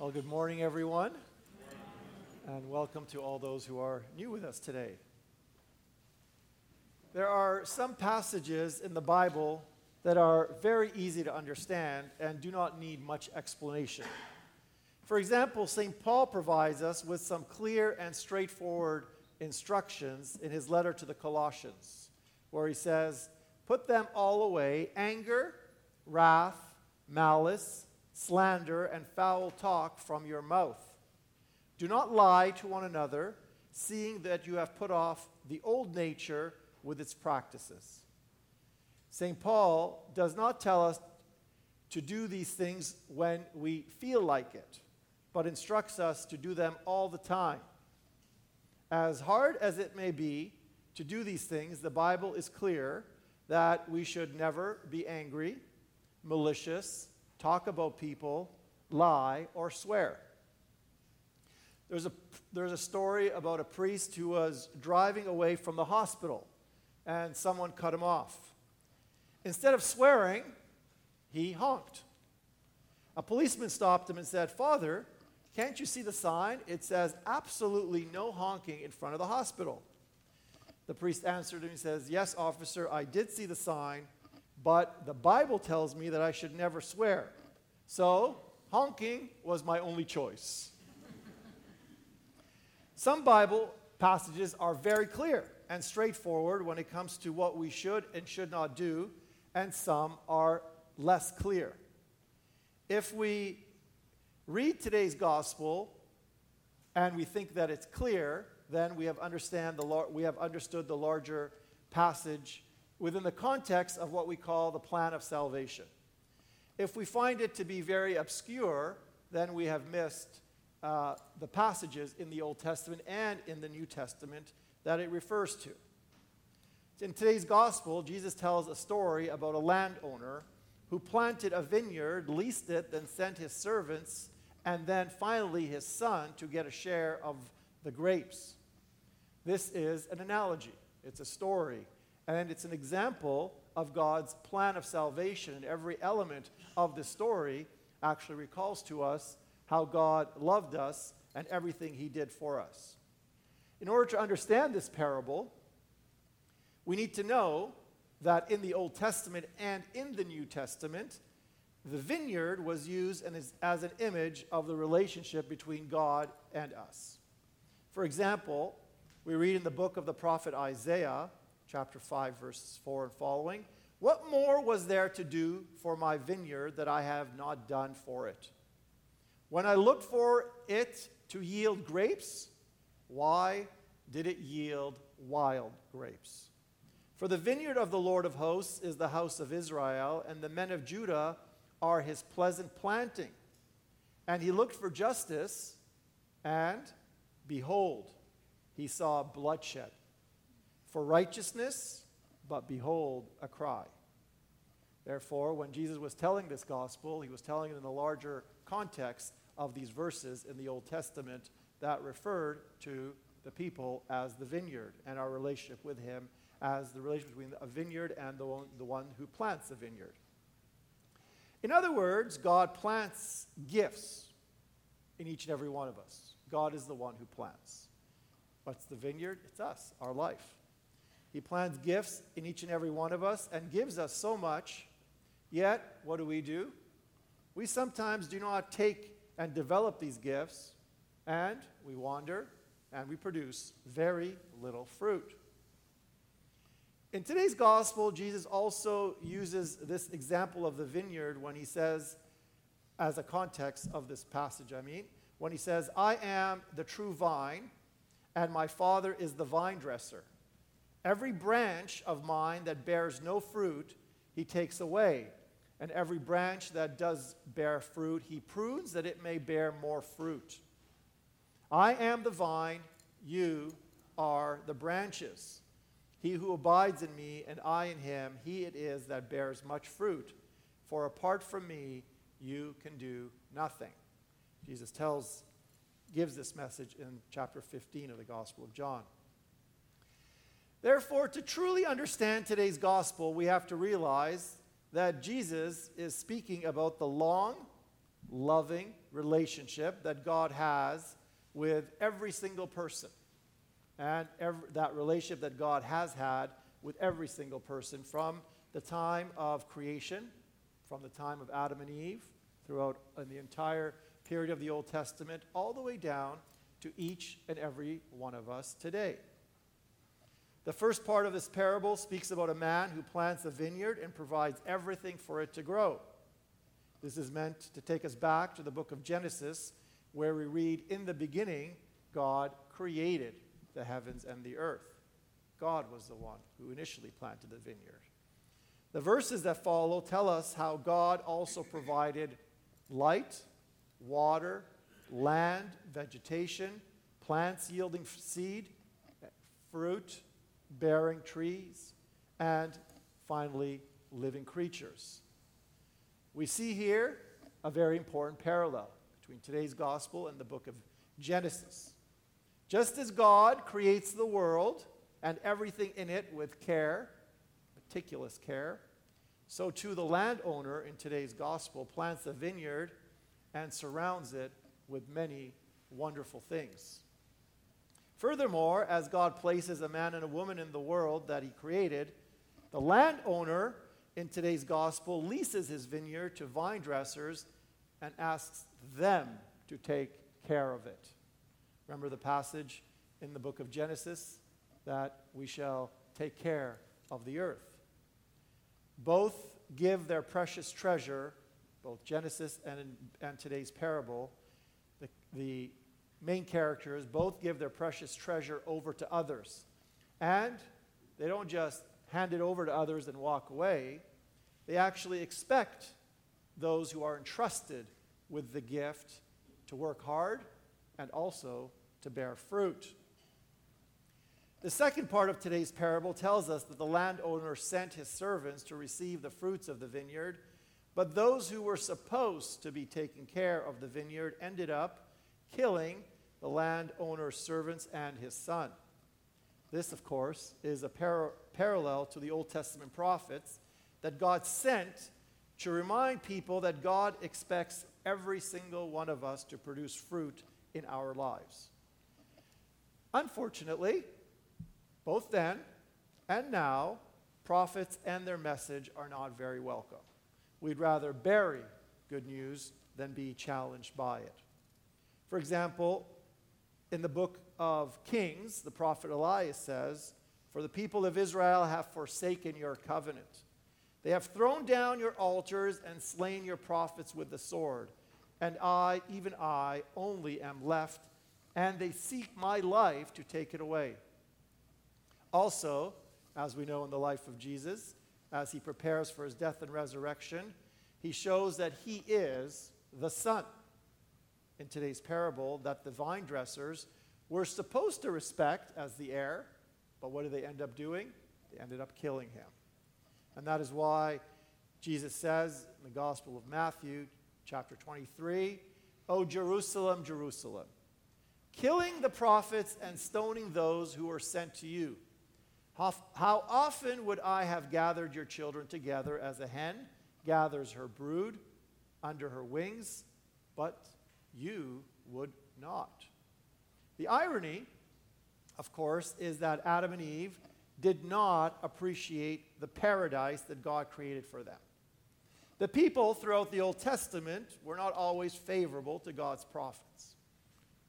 Well, good morning, everyone, and welcome to all those who are new with us today. There are some passages in the Bible that are very easy to understand and do not need much explanation. For example, St. Paul provides us with some clear and straightforward instructions in his letter to the Colossians, where he says, Put them all away anger, wrath, malice slander, and foul talk from your mouth. Do not lie to one another, seeing that you have put off the old nature with its practices. St. Paul does not tell us to do these things when we feel like it, but instructs us to do them all the time. As hard as it may be to do these things, the Bible is clear that we should never be angry, malicious, talk about people, lie, or swear. There's a, there's a story about a priest who was driving away from the hospital and someone cut him off. Instead of swearing, he honked. A policeman stopped him and said, Father, can't you see the sign? It says absolutely no honking in front of the hospital. The priest answered him and says, Yes, officer, I did see the sign, but the Bible tells me that I should never swear. So, honking was my only choice. Some Bible passages are very clear and straightforward when it comes to what we should and should not do, and some are less clear. If we read today's gospel and we think that it's clear, then we have, understand the, we have understood the larger passage within the context of what we call the plan of salvation. If we find it to be very obscure, then we have missed uh, the passages in the Old Testament and in the New Testament that it refers to. In today's gospel, Jesus tells a story about a landowner who planted a vineyard, leased it, then sent his servants, and then finally his son to get a share of the grapes. This is an analogy, it's a story and it's an example of God's plan of salvation. And every element of the story actually recalls to us how God loved us and everything he did for us. In order to understand this parable, we need to know that in the Old Testament and in the New Testament, the vineyard was used as, an image of the relationship between God and us. For example, we read in the book of the prophet Isaiah chapter 5, verses 4 and following. What more was there to do for my vineyard that I have not done for it? When I looked for it to yield grapes, why did it yield wild grapes? For the vineyard of the Lord of hosts is the house of Israel, and the men of Judah are his pleasant planting. And he looked for justice, and behold, he saw bloodshed for righteousness, but behold, a cry. Therefore, when Jesus was telling this gospel, he was telling it in the larger context of these verses in the Old Testament that referred to the people as the vineyard and our relationship with him as the relationship between a vineyard and the one, the one who plants a vineyard. In other words, God plants gifts in each and every one of us. God is the one who plants. What's the vineyard? It's us, our life. He plants gifts in each and every one of us and gives us so much. Yet, what do we do? We sometimes do not take and develop these gifts, and we wander and we produce very little fruit. In today's gospel, Jesus also uses this example of the vineyard when he says, as a context of this passage, I mean, when he says, I am the true vine, and my Father is the vine dresser. Every branch of mine that bears no fruit, he takes away. And every branch that does bear fruit, he prunes that it may bear more fruit. I am the vine, you are the branches. He who abides in me and I in him, he it is that bears much fruit. For apart from me, you can do nothing. Jesus tells, gives this message in chapter 15 of the Gospel of John. Therefore, to truly understand today's gospel, we have to realize that Jesus is speaking about the long, loving relationship that God has with every single person. And every, that relationship that God has had with every single person from the time of creation, from the time of Adam and Eve, throughout the entire period of the Old Testament, all the way down to each and every one of us today. The first part of this parable speaks about a man who plants a vineyard and provides everything for it to grow. This is meant to take us back to the book of Genesis, where we read, In the beginning, God created the heavens and the earth. God was the one who initially planted the vineyard. The verses that follow tell us how God also provided light, water, land, vegetation, plants yielding seed, fruit, bearing trees, and finally, living creatures. We see here a very important parallel between today's gospel and the book of Genesis. Just as God creates the world and everything in it with care, meticulous care, so too the landowner in today's gospel plants a vineyard and surrounds it with many wonderful things. Furthermore, as God places a man and a woman in the world that he created, the landowner in today's gospel leases his vineyard to vine dressers and asks them to take care of it. Remember the passage in the book of Genesis that we shall take care of the earth. Both give their precious treasure, both Genesis and, and today's parable, the, the main characters both give their precious treasure over to others. And they don't just hand it over to others and walk away, they actually expect those who are entrusted with the gift to work hard and also to bear fruit. The second part of today's parable tells us that the landowner sent his servants to receive the fruits of the vineyard, but those who were supposed to be taking care of the vineyard ended up killing the landowner's servants and his son. This, of course, is a par- parallel to the Old Testament prophets that God sent to remind people that God expects every single one of us to produce fruit in our lives. Unfortunately, both then and now, prophets and their message are not very welcome. We'd rather bury good news than be challenged by it. For example, in the book of Kings, the prophet Elias says, For the people of Israel have forsaken your covenant. They have thrown down your altars and slain your prophets with the sword. And I, even I, only am left, and they seek my life to take it away. Also, as we know in the life of Jesus, as he prepares for his death and resurrection, he shows that he is the Son in today's parable that the vine dressers were supposed to respect as the heir, but what did they end up doing? They ended up killing him. And that is why Jesus says in the Gospel of Matthew, chapter 23, O Jerusalem, Jerusalem, killing the prophets and stoning those who are sent to you. How, how often would I have gathered your children together as a hen gathers her brood under her wings, but you would not. The irony, of course, is that Adam and Eve did not appreciate the paradise that God created for them. The people throughout the Old Testament were not always favorable to God's prophets.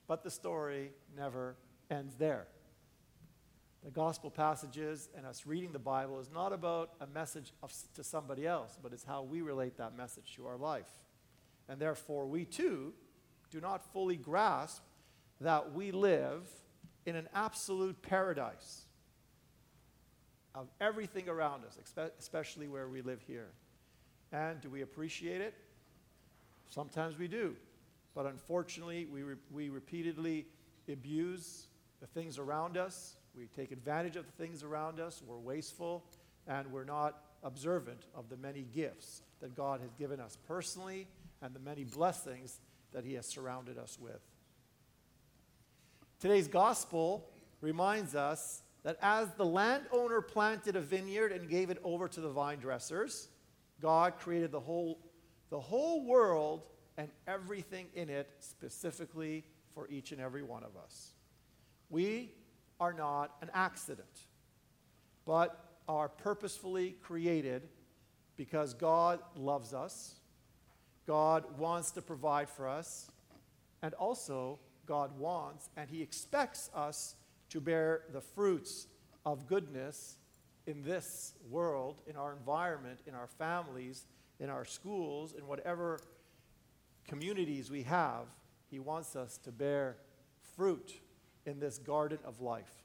But the story never ends there. The gospel passages and us reading the Bible is not about a message of, to somebody else, but it's how we relate that message to our life. And therefore, we too do not fully grasp that we live in an absolute paradise of everything around us, especially where we live here. And do we appreciate it? Sometimes we do. But unfortunately, we, re- we repeatedly abuse the things around us. We take advantage of the things around us. We're wasteful, and we're not observant of the many gifts that God has given us personally and the many blessings that He has surrounded us with. Today's gospel reminds us that as the landowner planted a vineyard and gave it over to the vine dressers, God created the whole, the whole world and everything in it specifically for each and every one of us. We are not an accident, but are purposefully created because God loves us, God wants to provide for us, and also God wants and He expects us to bear the fruits of goodness in this world, in our environment, in our families, in our schools, in whatever communities we have. He wants us to bear fruit in this garden of life.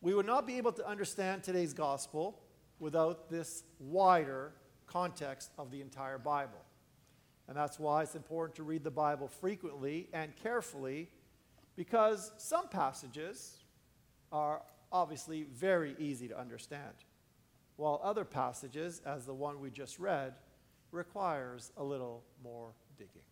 We would not be able to understand today's gospel without this wider context of the entire Bible. And that's why it's important to read the Bible frequently and carefully because some passages are obviously very easy to understand, while other passages, as the one we just read, requires a little more digging.